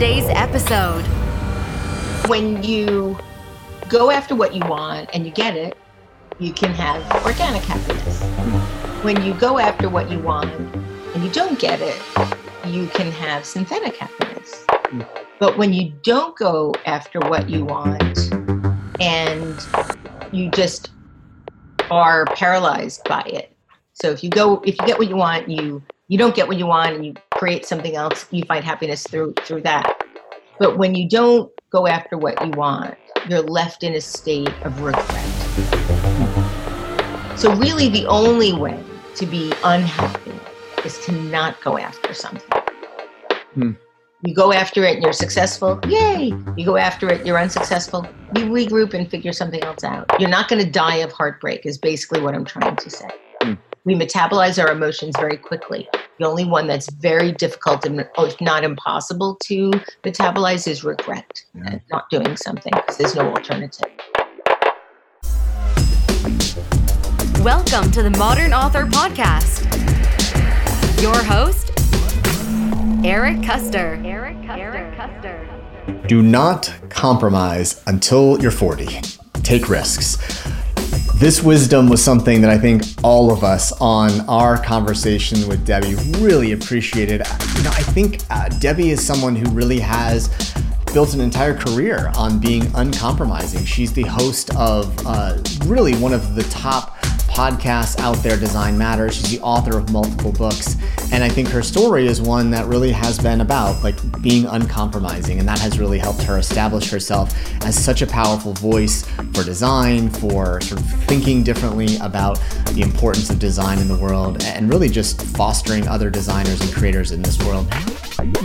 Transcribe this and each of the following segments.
today's episode. When you go after what you want and you get it, you can have organic happiness. When you go after what you want and you don't get it, you can have synthetic happiness. But when you don't go after what you want and you just are paralyzed by it. So if you go if you get what you want, you you don't get what you want and you create something else, you find happiness through through that. But when you don't go after what you want, you're left in a state of regret. So really the only way to be unhappy is to not go after something. Hmm. You go after it and you're successful, yay! You go after it, you're unsuccessful, you regroup and figure something else out. You're not going to die of heartbreak, is basically what I'm trying to say. We metabolize our emotions very quickly. The only one that's very difficult and oh, if not impossible to metabolize is regret, Yeah. and not doing something because there's no alternative. Welcome to the Modern Author Podcast. Your host, Eric Koester. Eric Koester. Eric Koester. Do not compromise until you're 40. Take risks. This wisdom was something that I think all of us on our conversation with Debbie really appreciated. You know, I think uh, Debbie is someone who really has built an entire career on being uncompromising. She's the host of uh, really one of the top podcasts out there, Design Matters. She's the author of multiple books. And I think her story is one that really has been about like being uncompromising. And that has really helped her establish herself as such a powerful voice for design, for sort of thinking differently about the importance of design in the world, and really just fostering other designers and creators in this world.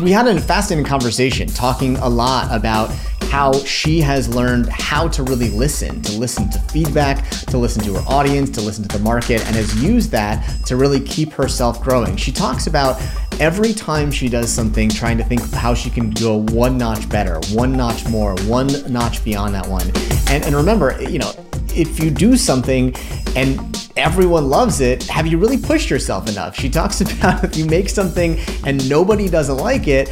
We had a fascinating conversation talking a lot about how she has learned how to really listen, to listen to feedback, to listen to her audience, to listen to the market, and has used that to really keep herself growing. She talks about every time she does something, trying to think how she can go one notch better, one notch more, one notch beyond that one. And, and remember, you know, if you do something and everyone loves it, have you really pushed yourself enough? She talks about if you make something and nobody doesn't like it,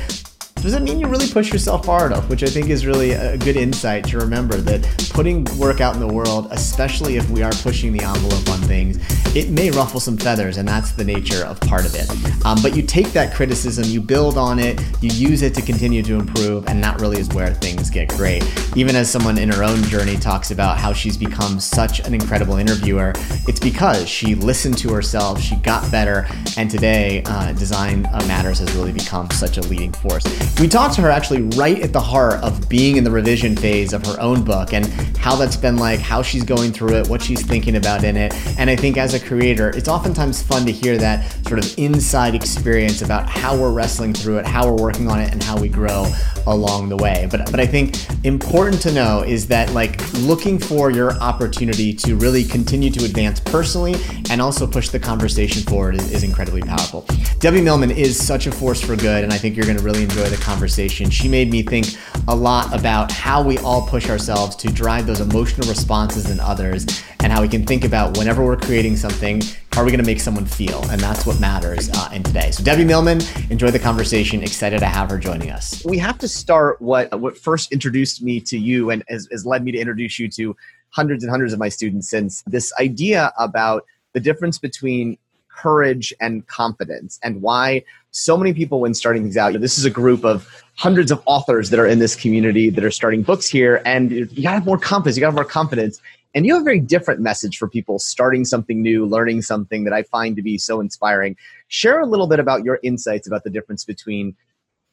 does it mean you really push yourself far enough? Which I think is really a good insight to remember that putting work out in the world, especially if we are pushing the envelope on things, it may ruffle some feathers, and that's the nature of part of it. Um, but you take that criticism, you build on it, you use it to continue to improve, and that really is where things get great. Even as someone in her own journey talks about how she's become such an incredible interviewer, it's because she listened to herself, she got better, and today uh, Design uh, Matters has really become such a leading force. We talked to her actually right at the heart of being in the revision phase of her own book and how that's been like, how she's going through it, what she's thinking about in it. And I think as a creator, it's oftentimes fun to hear that sort of inside experience about how we're wrestling through it, how we're working on it, and how we grow along the way. But but I think important to know is that like looking for your opportunity to really continue to advance personally and also push the conversation forward is, is incredibly powerful. Debbie Millman is such a force for good, and I think you're to really enjoy the conversation. She made me think a lot about how we all push ourselves to drive those emotional responses in others and how we can think about whenever we're creating something, how are we going to make someone feel? And that's what matters uh, in today. So, Debbie Millman, enjoy the conversation. Excited to have her joining us. We have to start what what first introduced me to you and has, has led me to introduce you to hundreds and hundreds of my students since this idea about the difference between courage and confidence and why so many people when starting things out this is a group of hundreds of authors that are in this community that are starting books here and you gotta have more confidence you gotta have more confidence. And you have a very different message for people starting something new learning something that i find to be so inspiring. Share a little bit about your insights about the difference between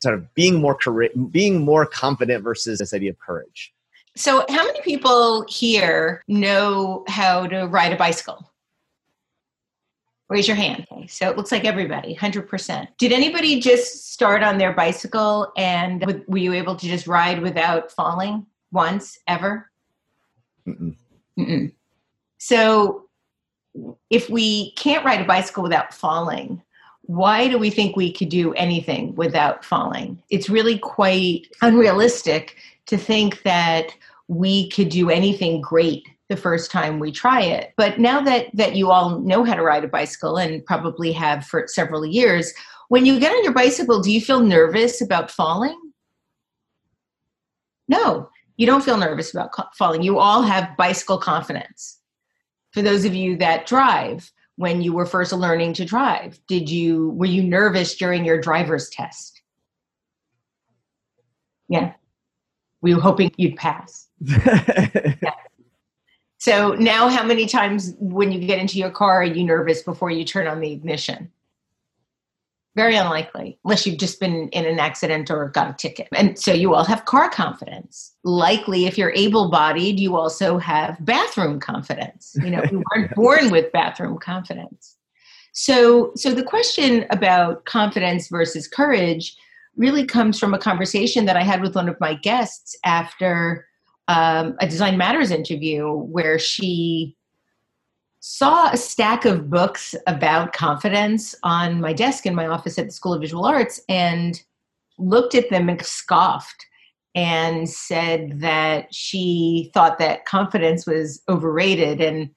sort of being more being more confident versus this idea of courage. So, how many people here know how to ride a bicycle? Raise your hand. Okay, so it looks like everybody, 100%. Did anybody just start on their bicycle and w- were you able to just ride without falling once, ever? Mm-mm. Mm-mm. So, if we can't ride a bicycle without falling, why do we think we could do anything without falling? It's really quite unrealistic to think that we could do anything great the first time we try it. But now that that you all know how to ride a bicycle and probably have for several years, when you get on your bicycle, do you feel nervous about falling? No, you don't feel nervous about co- falling. You all have bicycle confidence. For those of you that drive, when you were first learning to drive, did you were you nervous during your driver's test? Yeah. We were hoping you'd pass? yeah. So now how many times when you get into your car are you nervous before you turn on the ignition? Very unlikely, unless you've just been in an accident or got a ticket. And so you all have car confidence. Likely, if you're able bodied, you also have bathroom confidence. You know, we weren't born with bathroom confidence. So, so the question about confidence versus courage really comes from a conversation that I had with one of my guests after um, a Design Matters interview where she saw a stack of books about confidence on my desk in my office at the School of Visual Arts and looked at them and scoffed and said that she thought that confidence was overrated. And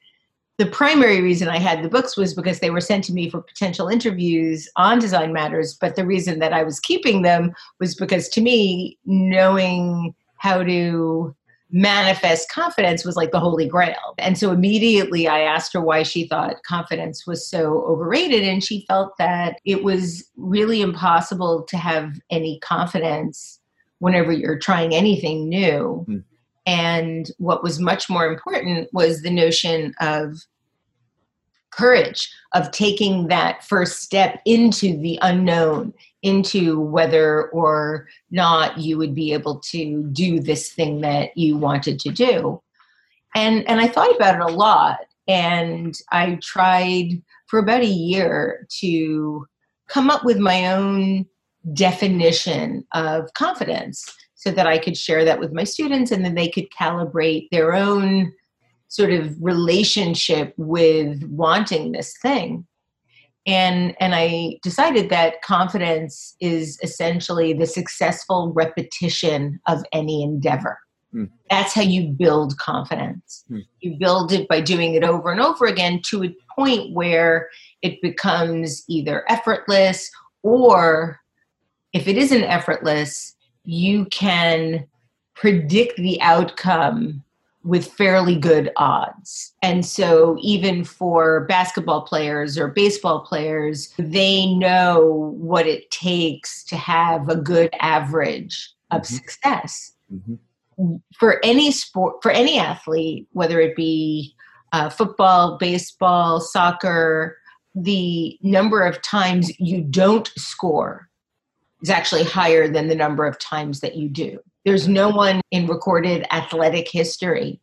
the primary reason I had the books was because they were sent to me for potential interviews on Design Matters. But the reason that I was keeping them was because to me, knowing how to manifest confidence was like the holy grail. And so immediately I asked her why she thought confidence was so overrated. And she felt that it was really impossible to have any confidence whenever you're trying anything new. Mm. And what was much more important was the notion of courage, of taking that first step into the unknown, into whether or not you would be able to do this thing that you wanted to do. And and I thought about it a lot and I tried for about a year to come up with my own definition of confidence so that I could share that with my students and then they could calibrate their own sort of relationship with wanting this thing and and i decided that confidence is essentially the successful repetition of any endeavor mm. that's how you build confidence mm. you build it by doing it over and over again to a point where it becomes either effortless or if it isn't effortless you can predict the outcome with fairly good odds. And so, even for basketball players or baseball players, they know what it takes to have a good average of mm-hmm. success. Mm-hmm. For any sport, for any athlete, whether it be uh, football, baseball, soccer, the number of times you don't score is actually higher than the number of times that you do. There's no one in recorded athletic history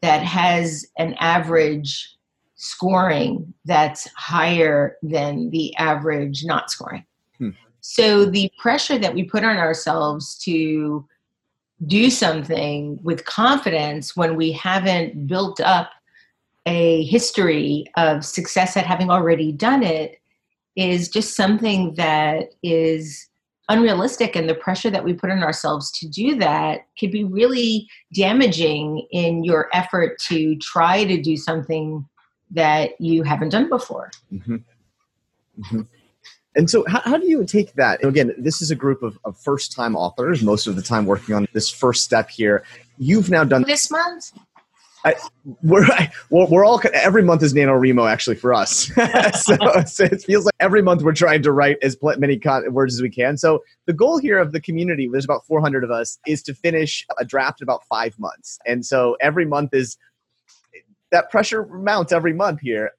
that has an average scoring that's higher than the average not scoring. Hmm. So the pressure that we put on ourselves to do something with confidence when we haven't built up a history of success at having already done it is just something that is unrealistic and the pressure that we put on ourselves to do that could be really damaging in your effort to try to do something that you haven't done before mm-hmm. Mm-hmm. and so how, how, do you take that again this is a group of, of first time authors most of the time working on this first step here you've now done this month I, we're we're all every month is NaNoWriMo actually for us. so, so, it feels like every month we're trying to write as many words as we can. So the goal here of the community, there's about 400 of us, is to finish a draft in about five months. And so every month is that pressure mounts every month here.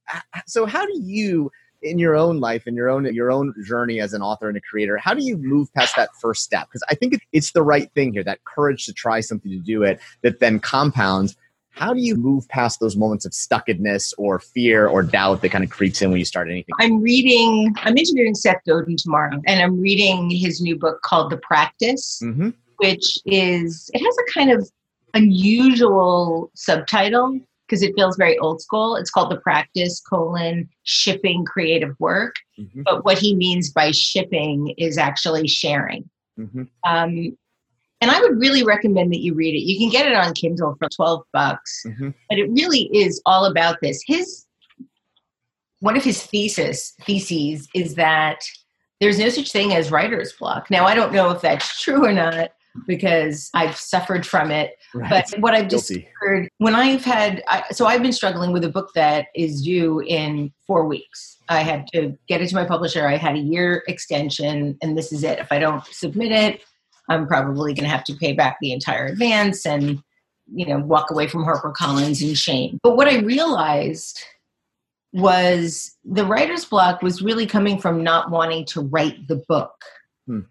So how do you in your own life in your own your own journey as an author and a creator how do you move past that first step because i think it's the right thing here that courage to try something to do it that then compounds how do you move past those moments of stuckedness or fear or doubt that kind of creeps in when you start anything? I'm reading, I'm interviewing Seth Godin tomorrow, and I'm reading his new book called The Practice, mm-hmm. which is, it has a kind of unusual subtitle because it feels very old school. It's called The Practice, colon, shipping creative work. Mm-hmm. But what he means by shipping is actually sharing. Mm-hmm. Um, and I would really recommend that you read it. You can get it on Kindle for 12 bucks. Mm-hmm. But it really is all about this. His one of his thesis theses is that there's no such thing as writer's block. Now I don't know if that's true or not, because I've suffered from it. Right. But what I've Guilty. discovered when I've had, I, so I've been struggling with a book that is due in four weeks. I had to get it to my publisher. I had a year extension, and this is it. If I don't submit it, I'm probably going to have to pay back the entire advance and, you know, walk away from HarperCollins in shame. But what I realized was the writer's block was really coming from not wanting to write the book. Hmm.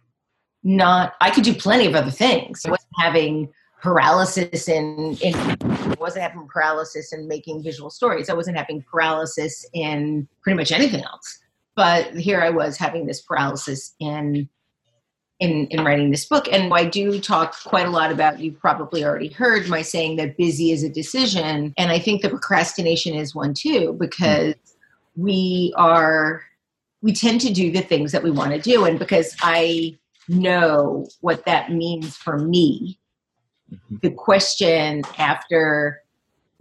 Not, I could do plenty of other things. I wasn't having paralysis in, in I wasn't having paralysis in making visual stories. I wasn't having paralysis in pretty much anything else. But here I was having this paralysis in in, in writing this book. And I do talk quite a lot about, you've probably already heard my saying that busy is a decision. And I think that procrastination is one too, because we are, we tend to do the things that we want to do. And because I know what that means for me, mm-hmm. the question after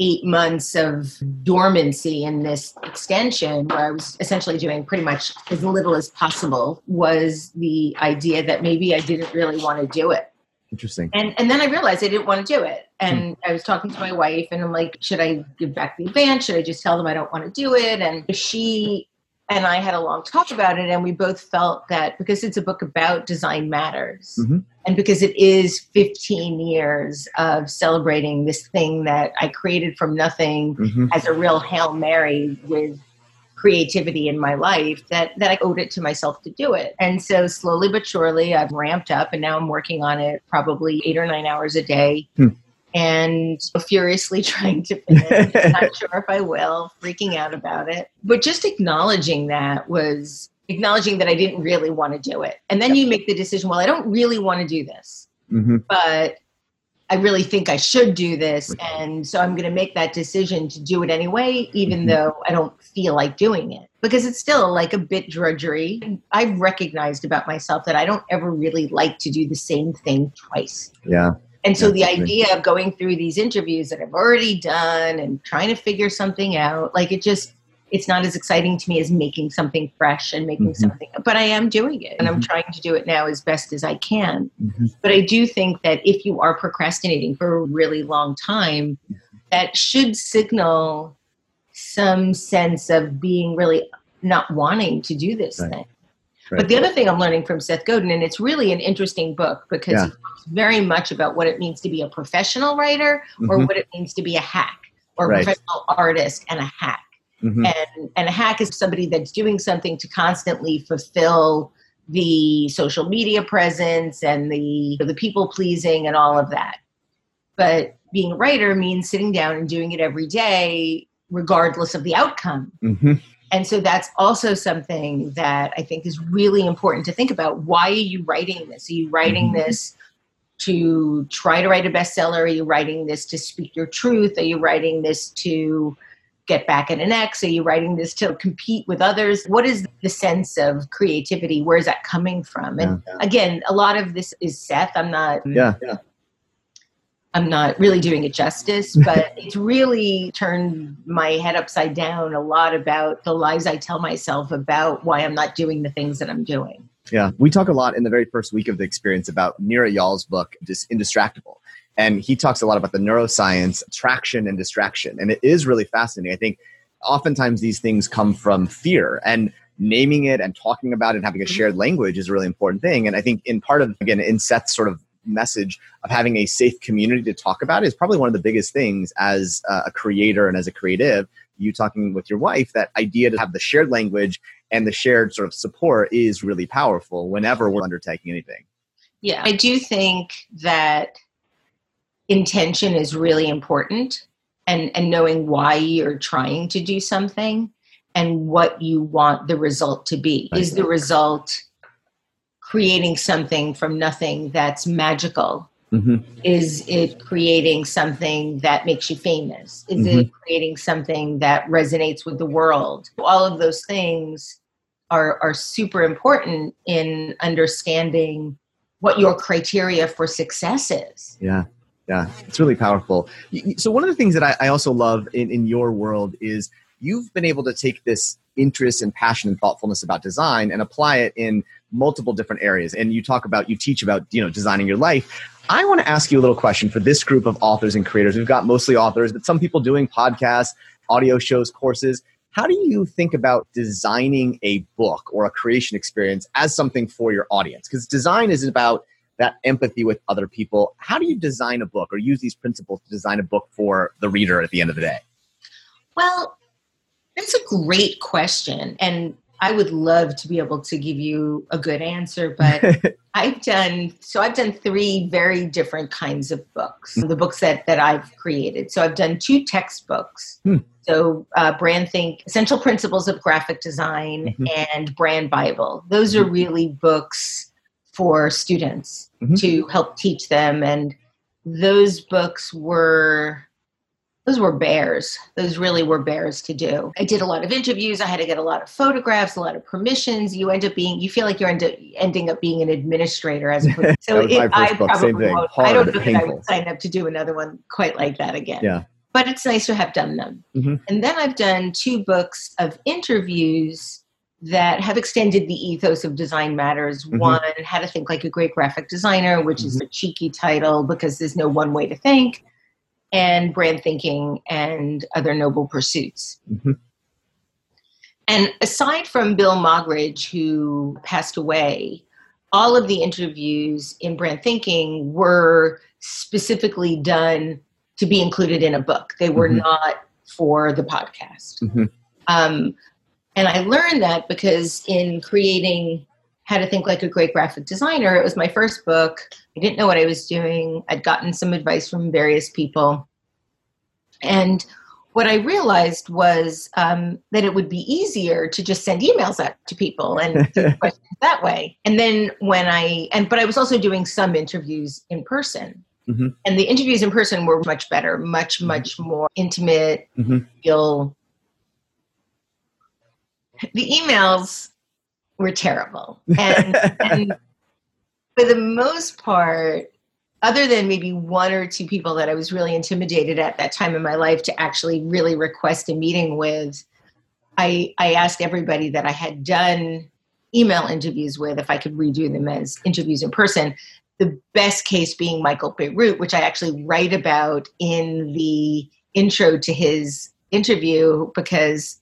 eight months of dormancy in this extension, where I was essentially doing pretty much as little as possible, was the idea that maybe I didn't really want to do it. Interesting. And and then I realized I didn't want to do it. Hmm. And I was talking to my wife, and I'm like, should I give back the advance? Should I just tell them I don't want to do it? And she and I had a long talk about it, and we both felt that because it's a book about design matters, Mhm. and because it is 15 years of celebrating this thing that I created from nothing Mhm. as a real hail mary with creativity in my life that that I owed it to myself to do it. And so slowly but surely I've ramped up and now I'm working on it probably 8 or 9 hours a day. Hmm. And furiously trying to finish. Not sure if I will, freaking out about it. But just acknowledging that was acknowledging that I didn't really want to do it. And then you make the decision, well, I don't really want to do this Mhm. but I really think I should do this. And so I'm going to make that decision to do it anyway, even Mhm. though I don't feel like doing it. Because it's still like a bit drudgery. I've recognized about myself that I don't ever really like to do the same thing twice. Yeah. And so Yeah, the definitely. idea of going through these interviews that I've already done and trying to figure something out, like it just, it's not as exciting to me as making something fresh and making Mhm. something, but I am doing it and I'm Mhm. trying to do it now as best as I can. Mhm. But I do think that if you are procrastinating for a really long time, that should signal some sense of being really not wanting to do this Right. thing. Right. But the other thing I'm learning from Seth Godin, and it's really an interesting book because Yeah. he talks very much about what it means to be a professional writer or Mhm. what it means to be a hack or a Right. professional artist and a hack. Mhm. And, and a hack is somebody that's doing something to constantly fulfill the social media presence and the the people pleasing and all of that. But being a writer means sitting down and doing it every day, regardless of the outcome. Mhm. And so that's also something that I think is really important to think about. Why are you writing this? Are you writing Mhm. this to try to write a bestseller? Are you writing this to speak your truth? Are you writing this to get back at an ex? Are you writing this to compete with others? What is the sense of creativity? Where is that coming from? And again, a lot of this is Seth. I'm not Yeah. Yeah. I'm not really doing it justice, but it's really turned my head upside down a lot about the lies I tell myself about why I'm not doing the things that I'm doing. Yeah, we talk a lot in the very first week of the experience about Nir Eyal's book, Dis- Indistractable. And he talks a lot about the neuroscience, traction and distraction. And it is really fascinating. I think oftentimes these things come from fear and naming it and talking about it and having a mm-hmm. shared language is a really important thing. And I think in part of, again, in Seth's sort of message of having a safe community to talk about is probably one of the biggest things as a creator and as a creative. You talking with your wife, that idea to have the shared language and the shared sort of support is really powerful whenever we're undertaking anything. Yeah, I do think that intention is really important and, and knowing why you're trying to do something and what you want the result to be. Is the result creating something from nothing that's magical? Mm-hmm. Is it creating something that makes you famous? Is it creating something that resonates with the world? All of those things are, are super important in understanding what your criteria for success is. Yeah, yeah, it's really powerful. So one of the things that I, I also love in, in your world is you've been able to take this interest and passion and thoughtfulness about design and apply it in multiple different areas. And you talk about you teach about you know designing your life. I want to ask you a little question for this group of authors and creators. We've got mostly authors but some people doing podcasts audio shows courses. How do you think about designing a book or a creation experience as something for your audience? Because design is about that empathy with other people. How do you design a book or use these principles to design a book for the reader at the end of the day? Well that's a great question. And I would love to be able to give you a good answer, but I've done so I've done three very different kinds of books. The books that that I've created. So I've done two textbooks. Hmm. So uh, Brand Think Essential Principles of Graphic Design mm-hmm. and Brand Bible. Those are mm-hmm. really books for students mm-hmm. to help teach them and those books were those were bears. Those really were bears to do. I did a lot of interviews. I had to get a lot of photographs, a lot of permissions. You end up being, you feel like you're end up, ending up being an administrator as opposed. So it, I book, probably won't. Hard, I don't know I would sign up to do another one quite like that again. Yeah. But it's nice to have done them. Mm-hmm. And then I've done two books of interviews that have extended the ethos of design matters. Mm-hmm. One, how to think like a great graphic designer, which mm-hmm. is a cheeky title because there's no one way to think and brand thinking and other noble pursuits. Mm-hmm. And aside from Bill Moggridge, who passed away, all of the interviews in brand thinking were specifically done to be included in a book. They were mm-hmm. not for the podcast. Mm-hmm. Um, and I learned that because in creating How to Think Like a Great Graphic Designer, it was my first book. I didn't know what I was doing. I'd gotten some advice from various people. And what I realized was um, that it would be easier to just send emails out to people and questions that way. And then when I and but I was also doing some interviews in person, mm-hmm. and the interviews in person were much better, much mm-hmm. much more intimate. Mm-hmm. Feel the emails were terrible, and, and for the most part, other than maybe one or two people that I was really intimidated at that time in my life to actually really request a meeting with, I, I asked everybody that I had done email interviews with if I could redo them as interviews in person. The best case being Michael Bierut, which I actually write about in the intro to his interview because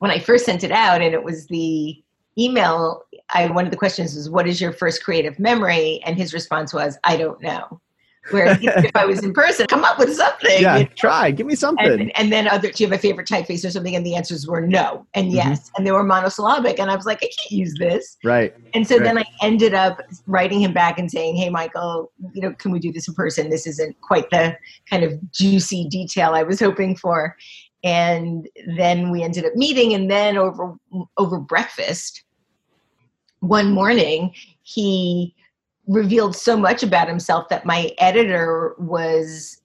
when I first sent it out and it was the email, I one of the questions was, "What is your first creative memory?" And his response was, "I don't know." Where if I was in person, come up with something. Yeah, you know? try. Give me something. And, and, then other, do you have a favorite typeface or something? And the answers were no and mm-hmm. yes, mm-hmm. and they were monosyllabic. And I was like, I can't use this. Right. And so right. then I ended up writing him back and saying, Hey, Michael, you know, can we do this in person? This isn't quite the kind of juicy detail I was hoping for. And then we ended up meeting, and then over over breakfast one morning he revealed so much about himself that my editor was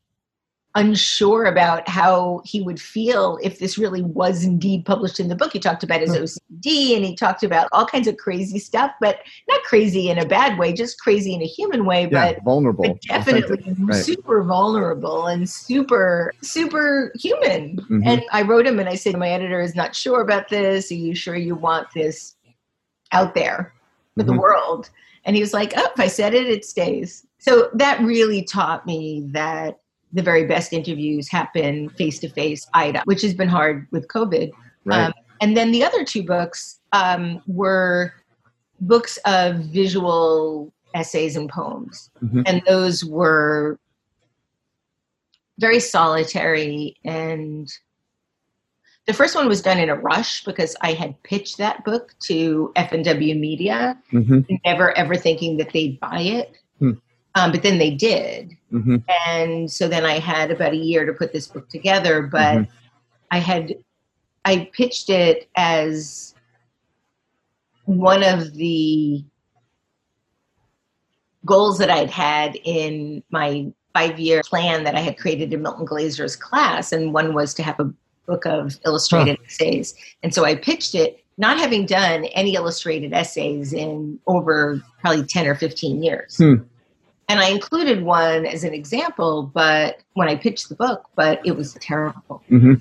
unsure about how he would feel if this really was indeed published in the book. He talked about his OCD and he talked about all kinds of crazy stuff, but not crazy in a bad way, just crazy in a human way, yeah, but vulnerable. But definitely right. super vulnerable and super, super human. Mm-hmm. And I wrote him and I said, My editor is not sure about this. Are you sure you want this out there for mm-hmm. the world. And he was like, oh, if I said it, it stays. So that really taught me that the very best interviews happen face to face, IDA, which has been hard with COVID. Right. Um, and then the other two books um, were books of visual essays and poems. Mm-hmm. And those were very solitary and the first one was done in a rush because I had pitched that book to F&W Media, mm-hmm. never ever thinking that they'd buy it. Um, but then they did. Mm-hmm. And so then I had about a year to put this book together. But mm-hmm. I had, I pitched it as one of the goals that I'd had in my five year plan that I had created in Milton Glaser's class. And one was to have a book of illustrated huh. essays. And so I pitched it, not having done any illustrated essays in over probably 10 or 15 years. Hmm. And I included one as an example, but when I pitched the book, but it was terrible. Mm-hmm.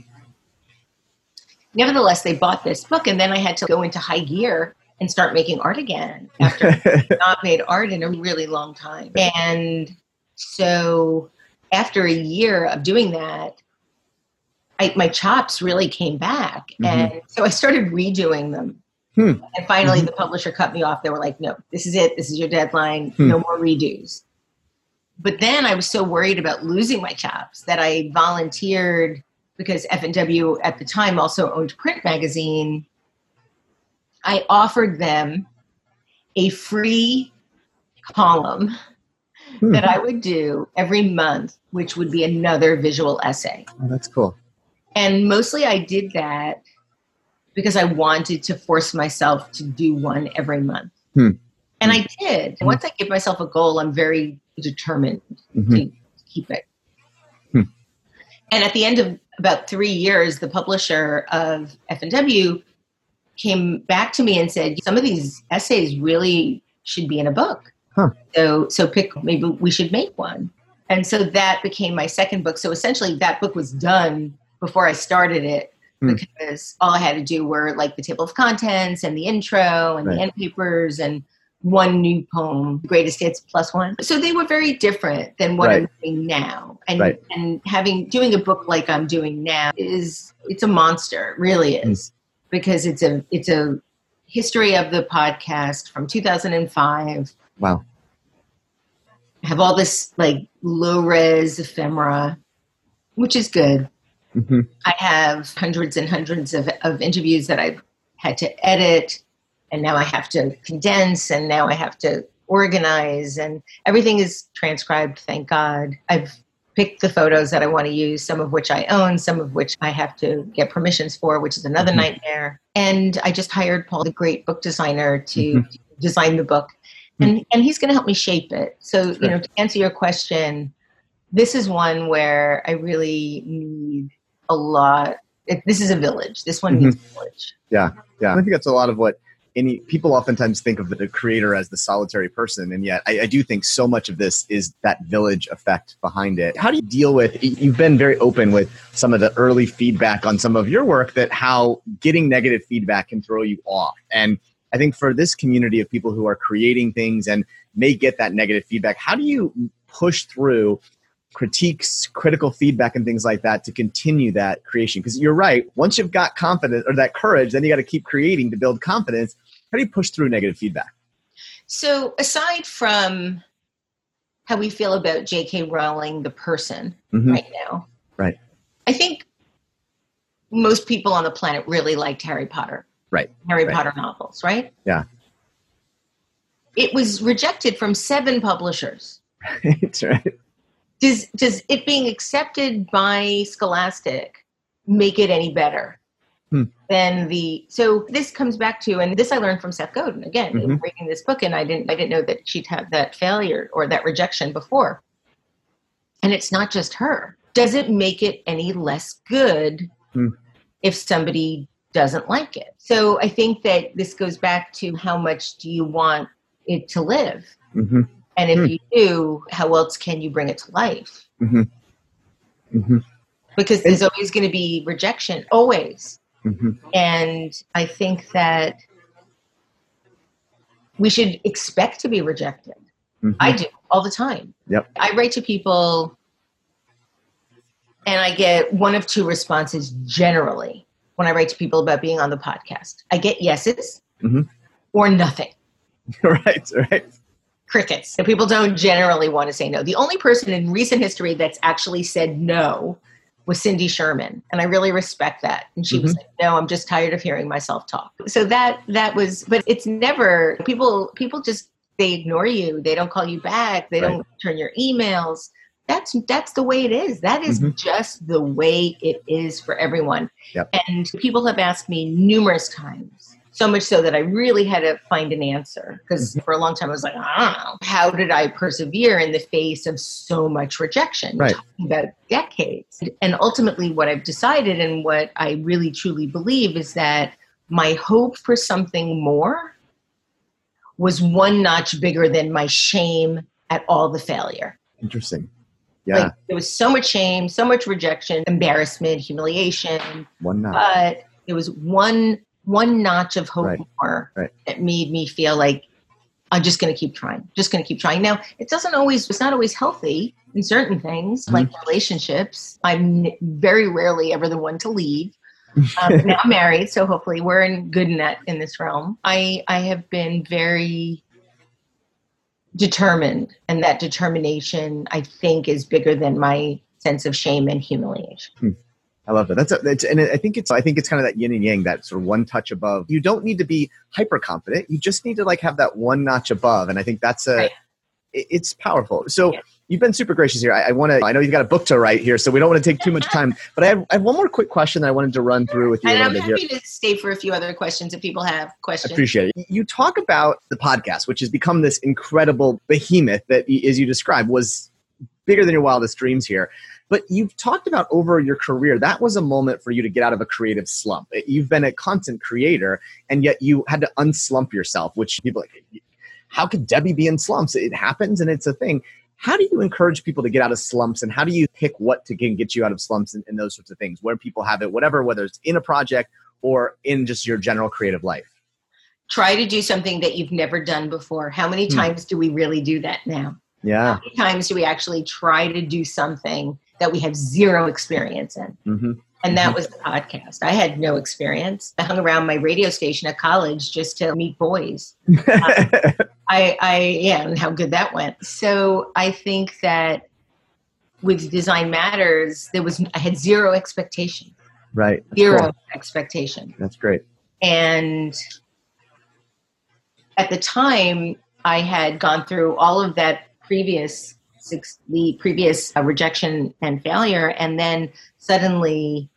Nevertheless, they bought this book, and then I had to go into high gear and start making art again after not made art in a really long time. And so after a year of doing that, I, my chops really came back. Mhm. And so I started redoing them. Hmm. And finally, Mhm. the publisher cut me off. They were like, no, this is it. This is your deadline. Hmm. No more redos. But then I was so worried about losing my chops that I volunteered because F&W at the time also owned print magazine. I offered them a free column Hmm. that I would do every month, which would be another visual essay. Oh, that's cool. And mostly I did that because I wanted to force myself to do one every month. Hmm. And I did. Once I give myself a goal, I'm very determined Mhm. to keep it. Hmm. And at the end of about three years, the publisher of F&W came back to me and said, some of these essays really should be in a book. Huh. So, so pick, maybe we should make one. And so that became my second book. So essentially that book was done before I started it Hmm. because all I had to do were like the table of contents and the intro and Right. the end papers and one new poem, greatest hits plus one. So they were very different than what I'm doing now. And Right. and having doing a book like I'm doing now is it's a monster, it really Hmm. is. Because it's a it's a history of the podcast from 2005 Wow. I have all this like low res ephemera, which is good. hmm I have hundreds and hundreds of, of interviews that I've had to edit, and now I have to condense, and now I have to organize, and everything is transcribed, thank God. I've picked the photos that I want to use, some of which I own, some of which I have to get permissions for, which is another Mhm. nightmare. And I just hired Paul, the great book designer, to Mhm. design the book. And, and he's going to help me shape it. So, Sure. you know, to answer your question, this is one where I really need a lot. It, this is a village. This one needs a village. Yeah, yeah. I think that's a lot of what any people oftentimes think of the creator as the solitary person. And yet I, I do think so much of this is that village effect behind it. How do you deal with, you've been very open with some of the early feedback on some of your work that how getting negative feedback can throw you off. And I think for this community of people who are creating things and may get that negative feedback, how do you push through critiques, critical feedback, and things like that to continue that creation? Because you're right. Once you've got confidence or that courage, then you got to keep creating to build confidence. How do you push through negative feedback? So, aside from how we feel about J.K. Rowling, the person, Mhm. right now, Right. I think most people on the planet really liked Harry Potter. Right. Harry Right. Potter novels, right? Yeah. It was rejected from seven publishers. That's right. Does does it being accepted by Scholastic make it any better Hmm. than the? So this comes back to, and this I learned from Seth Godin again in Mhm. reading this book, and I didn't I didn't know that she'd had that failure or that rejection before. And it's not just her. Does it make it any less good Hmm. if somebody doesn't like it? So I think that this goes back to how much do you want it to live? hmm And if Hmm. you do, how else can you bring it to life? hmm hmm Because there's always going to be rejection, always. Hmm And I think that we should expect to be rejected. I do all the time. Yep. I write to people and I get one of two responses generally when I write to people about being on the podcast. I get yeses Mhm. or nothing. right. Right. crickets. So people don't generally want to say no. The only person in recent history that's actually said no was Cindy Sherman, and I really respect that. And she was like, "No, I'm just tired of hearing myself talk." So that that was, but it's never people. People just they ignore you. They don't call you back. They Right. don't turn your emails. That's that's the way it is. That is Mhm. just the way it is for everyone. Yep. And people have asked me numerous times, so much so that I really had to find an answer because Mm-hmm. for a long time I was like, I don't know, how did I persevere in the face of so much rejection? Right. talking about decades. And ultimately, what I've decided and what I really truly believe is that my hope for something more was one notch bigger than my shame at all the failure. Interesting. Yeah. Like there was so much shame, so much rejection, embarrassment, humiliation, One notch. but it was one one notch of hope Right. more Right. that made me feel like I'm just going to keep trying, just going to keep trying. Now, it doesn't always, it's not always healthy in certain things, Mm-hmm. like relationships. I'm very rarely ever the one to leave. Um, now I'm married, so hopefully we're in good in that in this realm. I I have been very determined, and that determination I think is bigger than my sense of shame and humiliation. I love that. That's a, it's, and I think it's I think it's kind of that yin and yang, that sort of one touch above. You don't need to be hyper confident. You just need to like have that one notch above, and I think that's a Right. it- it's powerful. So. Yeah. You've been super gracious here. I, I want to. I know you've got a book to write here, so we don't want to take too much time. But I have, I have one more quick question that I wanted to run through with you a And little I'm bit here. happy to stay for a few other questions if people have I questions. appreciate it. You talk about the podcast, which has become this incredible behemoth that, as you described, was bigger than your wildest dreams here. But you've talked about over your career, that was a moment for you to get out of a creative slump. You've been a content creator, and yet you had to unslump yourself, which people like, how could Debbie be in slumps? It happens and it's a thing. How do you encourage people to get out of slumps and how do you pick what to can get you out of slumps and, and those sorts of things where people have it, whatever, whether it's in a project or in just your general creative life? Try to do something that you've never done before. How many Hmm. times do we really do that now? Yeah. How many times do we actually try to do something that we have zero experience in? hmm And that Mhm. was the podcast. I had no experience. I hung around my radio station at college just to meet boys. I, I, yeah, and how good that went. So I think that with Design Matters, there was, I had zero expectation, right. That's zero cool. expectation. That's great. And at the time, I had gone through all of that previous six, the previous uh, rejection and failure, and then suddenly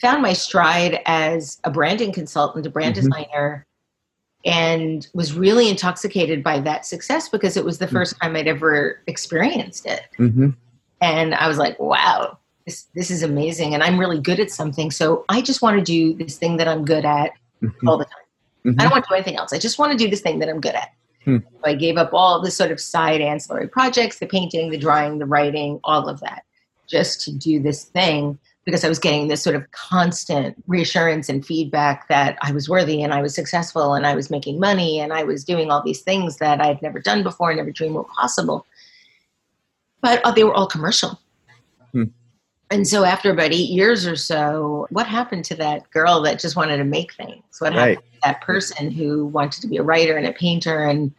found my stride as a branding consultant, a brand Mhm. designer, and was really intoxicated by that success because it was the first time I'd ever experienced it hmm and I was like, wow, this this is amazing, and I'm really good at something. So I just want to do this thing that I'm good at all the time. Mhm. I don't want to do anything else. I just want to do this thing that I'm good at. Hmm. So I gave up all the sort of side ancillary projects, the painting, the drawing, the writing, all of that, just to do this thing because I was getting this sort of constant reassurance and feedback that I was worthy and I was successful and I was making money and I was doing all these things that I had never done before, and never dreamed were possible. But uh, they were all commercial. Hmm. And so after about eight years or so, what happened to that girl that just wanted to make things? What happened Right. to that person who wanted to be a writer and a painter and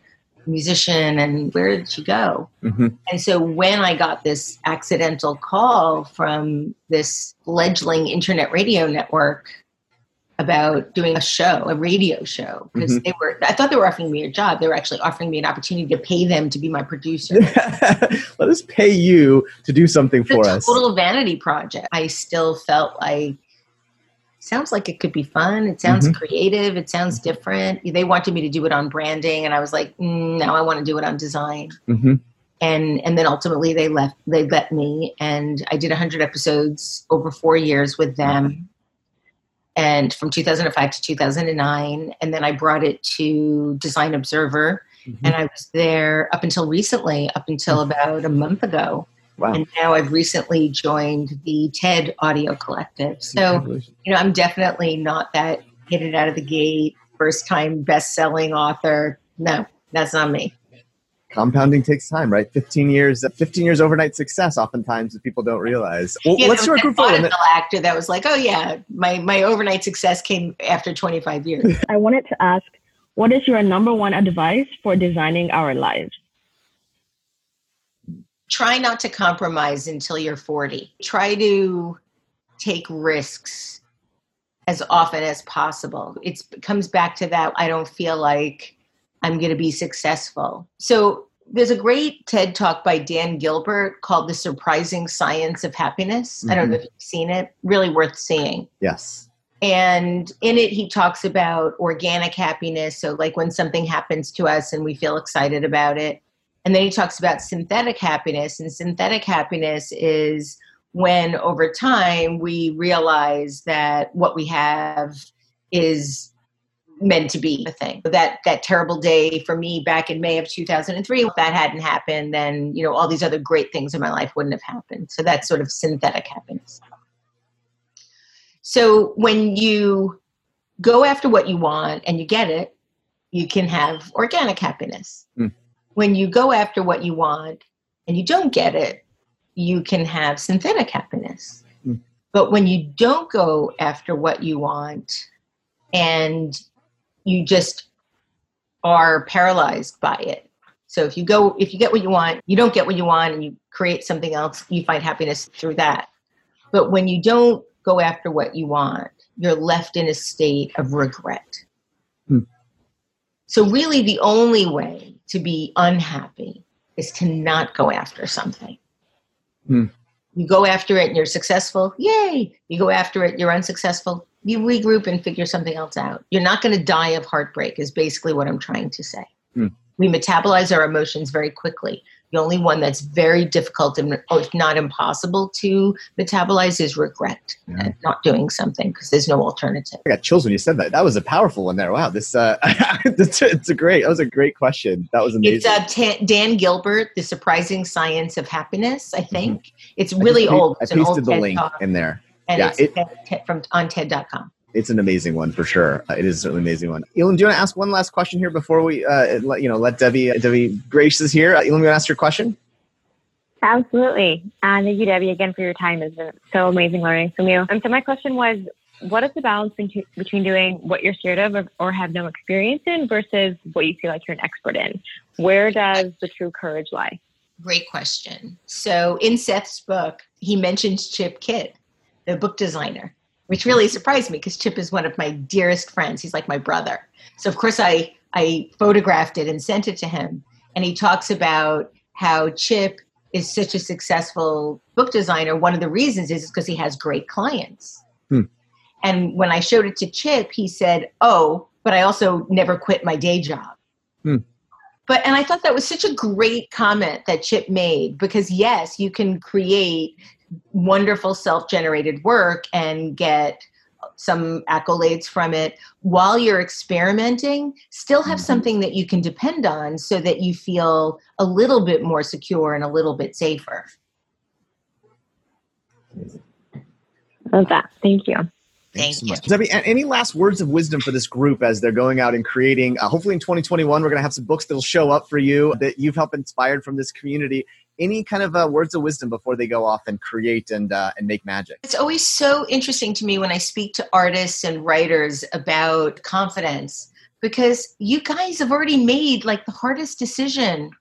musician and where did she go? hmm And so when I got this accidental call from this fledgling internet radio network about doing a show, a radio show, because Mhm. they were, I thought they were offering me a job. They were actually offering me an opportunity to pay them to be my producer. Let us pay you to do something It's for a us. total vanity project. I still felt like sounds like it could be fun. It sounds Mhm. creative. It sounds different. They wanted me to do it on branding, and I was like, mm, no, I want to do it on design. hmm And and then ultimately they left. They let me, and I did 100 episodes over four years with them. And from 2005 to 2009, and then I brought it to Design Observer, Mhm. and I was there up until recently, up until about a month ago. Wow. And now I've recently joined the TED Audio Collective. So, you know, I'm definitely not that hit it out of the gate, first time best selling author. No, that's not me. Compounding takes time, right? 15 years, 15 years overnight success, oftentimes that people don't realize. Well, Yeah, let's do there our was group that photo. and vaudeville actor that was like, oh, yeah, my, my overnight success came after 25 years. I wanted to ask, what is your number one advice for designing our lives? Try not to compromise until you're 40. Try to take risks as often as possible. It's, it comes back to that I don't feel like I'm going to be successful. So there's a great TED talk by Dan Gilbert called The Surprising Science of Happiness. I don't know if mm-hmm. you've seen it, really worth seeing. Yes. And in it, he talks about organic happiness. So, like when something happens to us and we feel excited about it. And then he talks about synthetic happiness. And synthetic happiness is when over time we realize that what we have is meant to be a thing. That that terrible day for me back in May of 2003, if that hadn't happened, then you know all these other great things in my life wouldn't have happened. So that's sort of synthetic happiness. So when you go after what you want and you get it, you can have organic happiness. Mm. When you go after what you want and you don't get it, you can have synthetic happiness. Mm. But when you don't go after what you want and you just are paralyzed by it. So if you go if you get what you want, you don't get what you want and you create something else, you find happiness through that. But when you don't go after what you want, you're left in a state of regret. Hmm. So, really, the only way to be unhappy is to not go after something. Hmm. You go after it and you're successful, yay. You go after it, you're unsuccessful, you regroup and figure something else out. You're not going to die of heartbreak, is basically what I'm trying to say. Hmm. We metabolize our emotions very quickly. The only one that's very difficult and if not impossible to metabolize is regret Yeah. and not doing something because there's no alternative. I got chills when you said that. That was a powerful one there. Wow, this uh, it's, it's a great. That was a great question. That was amazing. It's uh, Ta Dan Gilbert, The Surprising Science of Happiness, I think. It's Mm-hmm. I really pa- old. I It's an old the TED link talk, in there. and yeah, it's it- TED- TED- from on TED.com. It's an amazing one for sure. Uh, It is certainly an amazing one. Elon, do you want to ask one last question here before we uh, let you know let Debbie Debbie Grace is here? Uh, Elon, you want to ask your question? Absolutely. And thank you, Debbie, again for your time. It's been so amazing learning from you. And so my question was, what is the balance between between doing what you're scared of or, or have no experience in versus what you feel like you're an expert in? Where does the true courage lie? Great question. So in Seth's book, he mentions Chip Kidd, the book designer, which really surprised me because Chip is one of my dearest friends. He's like my brother. So of course I I photographed it and sent it to him. And he talks about how Chip is such a successful book designer. One of the reasons is because he has great clients. Hmm. And when I showed it to Chip, he said, "Oh, but I also never quit my day job." Hmm. But and I thought that was such a great comment that Chip made because yes, you can create wonderful self-generated work and get some accolades from it while you're experimenting still have Mhm. something that you can depend on so that you feel a little bit more secure and a little bit safer Love that. Thank you. Thank so much. Debbie, any last words of wisdom for this group as they're going out and creating? Uh, hopefully, in 2021, we're going to have some books that'll show up for you that you've helped inspired from this community. Any kind of uh, words of wisdom before they go off and create and uh, and make magic? It's always so interesting to me when I speak to artists and writers about confidence because you guys have already made like the hardest decision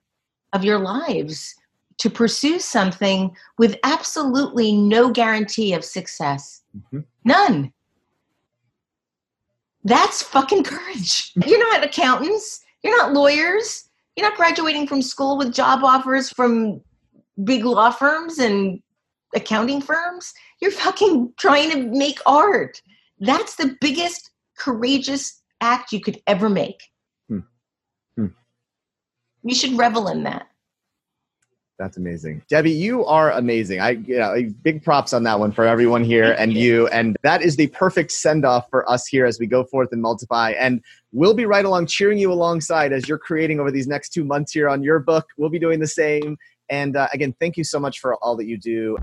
of your lives to pursue something with absolutely no guarantee of success. Mhm. None. That's fucking courage. You're not accountants, you're not lawyers, you're not graduating from school with job offers from big law firms and accounting firms. You're fucking trying to make art. That's the biggest courageous act you could ever make. Hmm. Hmm. You should revel in that. That's amazing, Debbie. You are amazing. I, you know, big props on that one for everyone here Thank and you. you. And that is the perfect send off for us here as we go forth and multiply. And we'll be right along, cheering you alongside as you're creating over these next two months here on your book. We'll be doing the same. And uh, again, thank you so much for all that you do.